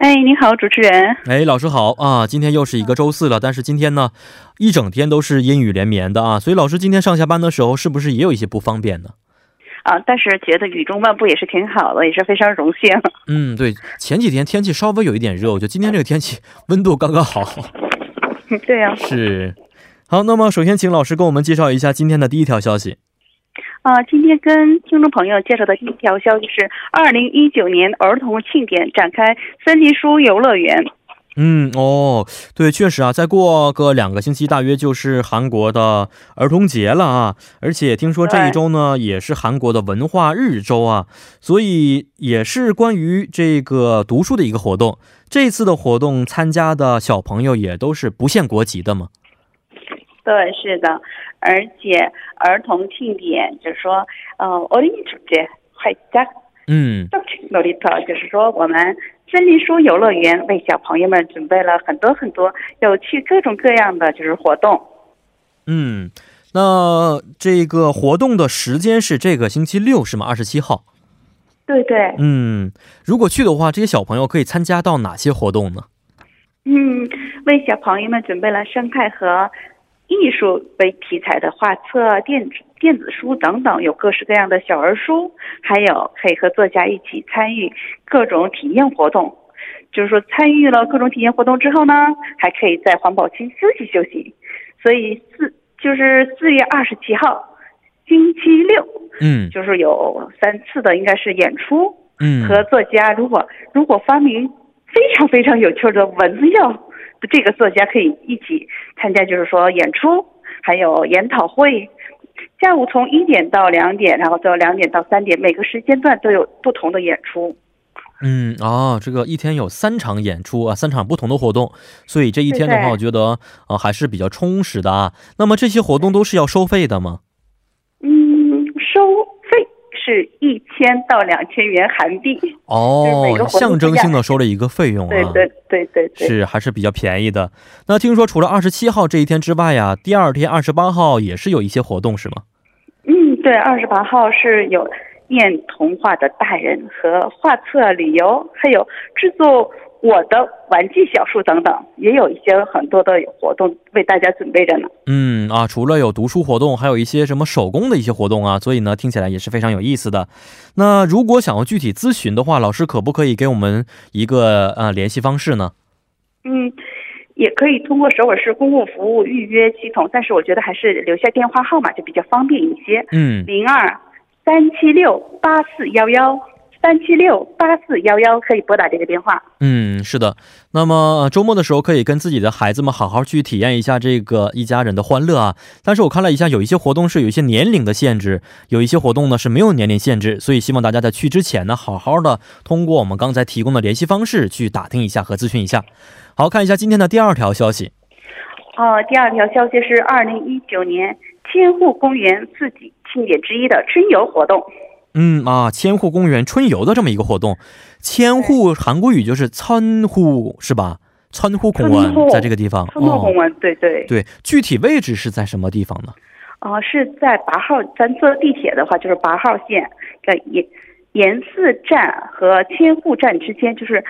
哎，你好，主持人。哎，老师好啊！今天又是一个周四了，但是今天呢，一整天都是阴雨连绵的啊，所以老师今天上下班的时候是不是也有一些不方便呢？啊，但是觉得雨中漫步也是挺好的，也是非常荣幸。嗯，对，前几天天气稍微有一点热，我觉得今天这个天气温度刚刚好。对呀。是。好，那么首先请老师跟我们介绍一下今天的第一条消息。啊，今天跟听众朋友介绍的第一条消息是，二零一九年儿童庆典展开森林书游乐园。嗯，哦，对，确实啊，再过个两个星期，大约就是韩国的儿童节了啊。而且听说这一周呢，也是韩国的文化日周啊，所以也是关于这个读书的一个活动。这次的活动参加的小朋友也都是不限国籍的吗？对，是的，而且儿童庆典就是说，呃，어린이축제快짝嗯，놀이 터， 就是说我们森林书游乐园为小朋友们准备了很多很多有趣各种各样的就是活动。嗯，那这个活动的时间是这个星期六是吗？二十七号。对对。嗯，如果去的话，这些小朋友可以参加到哪些活动呢？嗯，为小朋友们准备了生态和。 艺术为题材的画册、电子电子书等等，有各式各样的小儿书，还有可以和作家一起参与各种体验活动。就是说，参与了各种体验活动之后呢，还可以在环保区休息休息。所以四就是四月二十七号，星期六，嗯，就是有三次的应该是演出，嗯，和作家如果如果发明非常非常有趣的文字药。这个作家可以一起参加，就是说演出，还有研讨会。下午从一点到两点，然后到两点到三点，每个时间段都有不同的演出。嗯，哦，这个一天有三场演出啊，三场不同的活动，所以这一天的话，我觉得呃还是比较充实的啊。那么这些活动都是要收费的吗？是一千到两千元韩币哦，象征性的收了一个费用啊，对对对对对，是还是比较便宜的。那听说除了二十七号这一天之外呀，第二天二十八号也是有一些活动是吗？嗯，对，二十八号是有念童话的大人和画册旅游，还有制作。我的玩具小树等等，也有一些很多的活动为大家准备着呢。嗯啊，除了有读书活动，还有一些什么手工的一些活动啊，所以呢，听起来也是非常有意思的。那如果想要具体咨询的话，老师可不可以给我们一个呃联系方式呢？嗯，也可以通过首尔市公共服务预约系统，但是我觉得还是留下电话号码就比较方便一些。嗯，零二三七六八四幺幺。三七六八四幺幺可以拨打这个电话。嗯，是的。那么周末的时候可以跟自己的孩子们好好去体验一下这个一家人的欢乐啊。但是我看了一下，有一些活动是有一些年龄的限制，有一些活动呢是没有年龄限制，所以希望大家在去之前呢，好好的通过我们刚才提供的联系方式去打听一下和咨询一下。好看一下今天的第二条消息。哦，第二条消息是二零一九年千户公园四季庆典之一的春游活动。嗯啊，千户公园春游的这么一个活动，千户韩国语就是参户是吧？参户公园在这个地方。参户公园，对对对，具体位置是在什么地方呢？啊，是在八号，咱坐地铁的话就是八号线在延延寺站和千户站之间，就是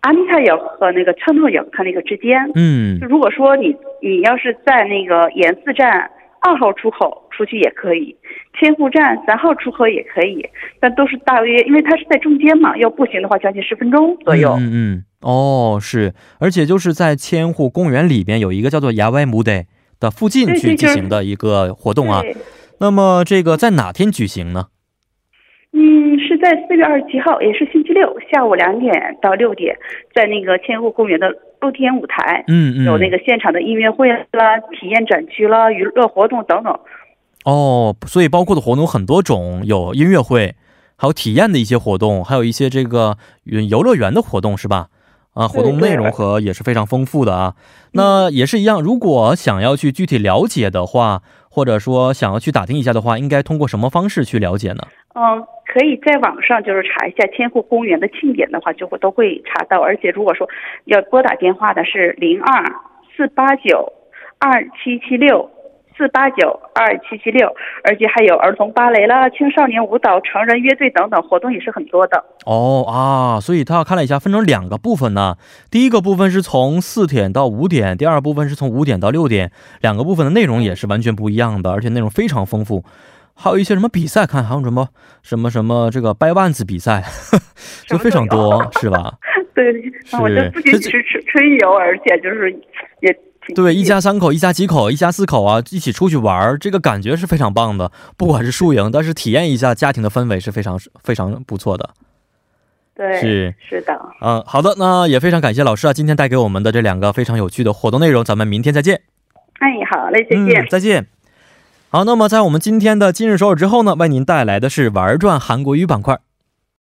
阿米塔有和那个参户有它那个之间。嗯，如果说你你要是在那个延寺站。二号出口出去也可以，千户站三号出口也可以，但都是大约，因为它是在中间嘛，要步行的话将近十分钟左右。嗯嗯，哦是，而且就是在千户公园里边有一个叫做牙外木的的附近去进行的一个活动啊。那么这个在哪天举行呢？在四月二十七号，也是星期六下午两点到六点，在那个千户公园的。露天舞台，嗯嗯，有那个现场的音乐会啦、体验展区啦、娱乐活动等等。哦，所以包括的活动很多种，有音乐会，还有体验的一些活动，还有一些这个游乐园的活动，是吧？啊，活动内容和也是非常丰富的啊。那也是一样，如果想要去具体了解的话，或者说想要去打听一下的话，应该通过什么方式去了解呢？嗯，可以在网上就是查一下千户公园的庆典的话，就会都会查到。而且如果说要拨打电话的是零二四八九二七七六。四八九二七七六，而且还有儿童芭蕾啦、青少年舞蹈、成人乐队等等活动也是很多的。哦啊，所以他看了一下，分成两个部分呢。第一个部分是从四点到五点，第二部分是从五点到六点，两个部分的内容也是完全不一样的，而且内容非常丰富。还有一些什么比赛，看还有什么什么什么这个掰腕子比赛，就非常多，是吧？对，我就不仅是春春游，而且就是也。对，一家三口、一家几口、一家四口啊，一起出去玩这个感觉是非常棒的。不管是输赢，但是体验一下家庭的氛围是非常非常不错的。对，是是的。嗯，好的，那也非常感谢老师啊，今天带给我们的这两个非常有趣的活动内容。咱们明天再见。哎，好嘞，再见，再见。好，那么在我们今天的今日首尔之后呢，为您带来的是玩转韩国语板块。